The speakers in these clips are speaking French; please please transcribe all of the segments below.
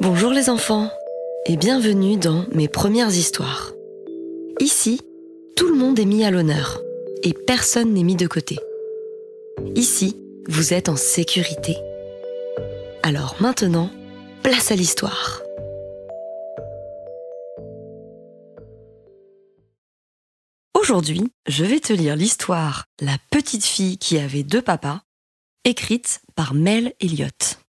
Bonjour les enfants et bienvenue dans mes premières histoires. Ici, tout le monde est mis à l'honneur et personne n'est mis de côté. Ici, vous êtes en sécurité. Alors maintenant, place à l'histoire. Aujourd'hui, je vais te lire l'histoire La petite fille qui avait deux papas, écrite par Mel Elliott.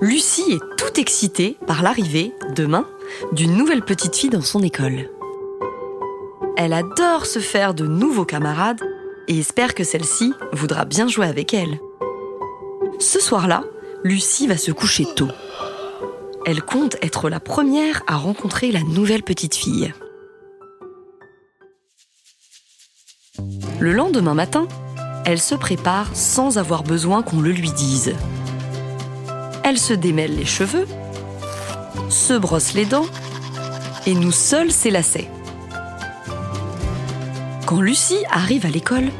Lucie est toute excitée par l'arrivée, demain, d'une nouvelle petite fille dans son école. Elle adore se faire de nouveaux camarades et espère que celle-ci voudra bien jouer avec elle. Ce soir-là, Lucie va se coucher tôt. Elle compte être la première à rencontrer la nouvelle petite fille. Le lendemain matin, elle se prépare sans avoir besoin qu'on le lui dise. Elle se démêle les cheveux, se brosse les dents et nous seuls ses lacets. Quand Lucie arrive à l'école,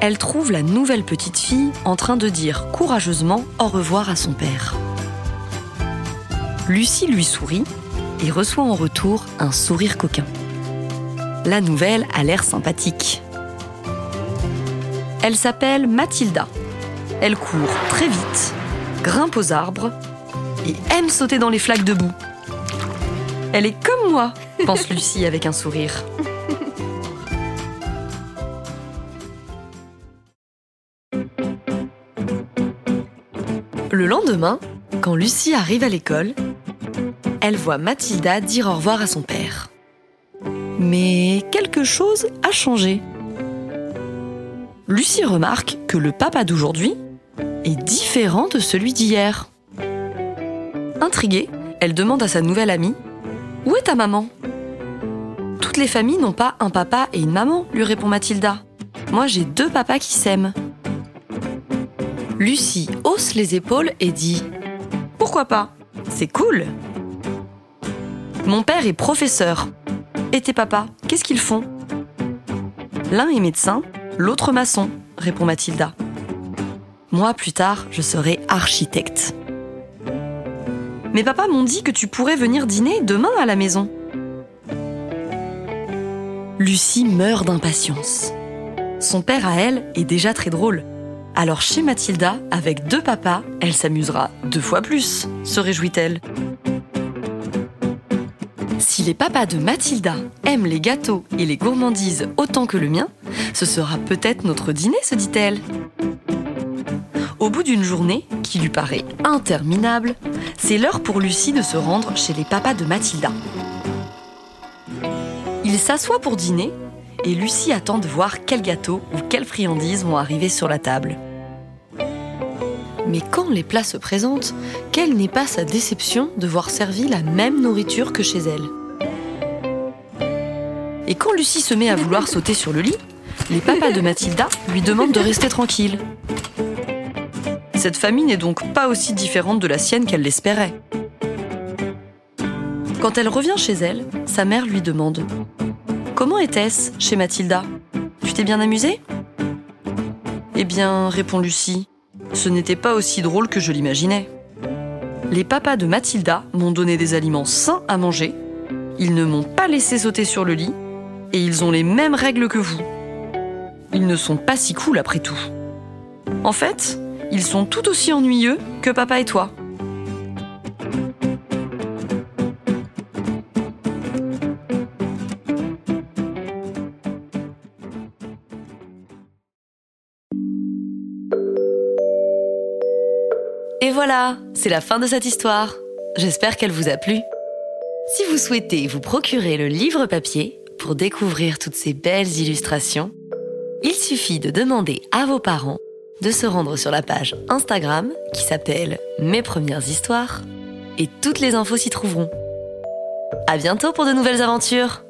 elle trouve la nouvelle petite fille en train de dire courageusement au revoir à son père. Lucie lui sourit et reçoit en retour un sourire coquin. La nouvelle a l'air sympathique. Elle s'appelle Mathilda. Elle court très vite grimpe aux arbres et aime sauter dans les flaques de boue. Elle est comme moi, pense Lucie avec un sourire. Le lendemain, quand Lucie arrive à l'école, elle voit Mathilda dire au revoir à son père. Mais quelque chose a changé. Lucie remarque que le papa d'aujourd'hui est différent de celui d'hier. Intriguée, elle demande à sa nouvelle amie Où est ta maman? Toutes les familles n'ont pas un papa et une maman, lui répond Mathilda. Moi, j'ai deux papas qui s'aiment. Lucie hausse les épaules et dit Pourquoi pas? C'est cool Mon père est professeur. Et tes papas, qu'est-ce qu'ils font? L'un est médecin, l'autre maçon, répond Mathilda. Moi, plus tard, je serai architecte. Mes papas m'ont dit que tu pourrais venir dîner demain à la maison. Lucie meurt d'impatience. Son père à elle est déjà très drôle. Alors chez Mathilda, avec deux papas, elle s'amusera deux fois plus, se réjouit-elle. Les papas de Mathilda aiment les gâteaux et les gourmandises autant que le mien, ce sera peut-être notre dîner, se dit-elle. Au bout d'une journée, qui lui paraît interminable, c'est l'heure pour Lucie de se rendre chez les papas de Mathilda. Il s'assoit pour dîner et Lucie attend de voir quel gâteau ou quelles friandises vont arriver sur la table. Mais quand les plats se présentent, quelle n'est pas sa déception de voir servi la même nourriture que chez elle? Et quand Lucie se met à vouloir sauter sur le lit, les papas de Mathilda lui demandent de rester tranquille. Cette famille n'est donc pas aussi différente de la sienne qu'elle l'espérait. Quand elle revient chez elle, sa mère lui demande Comment était-ce chez Mathilda? Tu t'es bien amusée? Eh bien, répond Lucie, ce n'était pas aussi drôle que je l'imaginais. Les papas de Mathilda m'ont donné des aliments sains à manger, ils ne m'ont pas laissé sauter sur le lit, et ils ont les mêmes règles que vous. Ils ne sont pas si cool après tout. En fait, ils sont tout aussi ennuyeux que papa et toi. Et voilà, c'est la fin de cette histoire. J'espère qu'elle vous a plu. Si vous souhaitez vous procurer le livre papier pour découvrir toutes ces belles illustrations, il suffit de demander à vos parents de se rendre sur la page Instagram qui s'appelle Mes premières histoires et toutes les infos s'y trouveront. À bientôt pour de nouvelles aventures!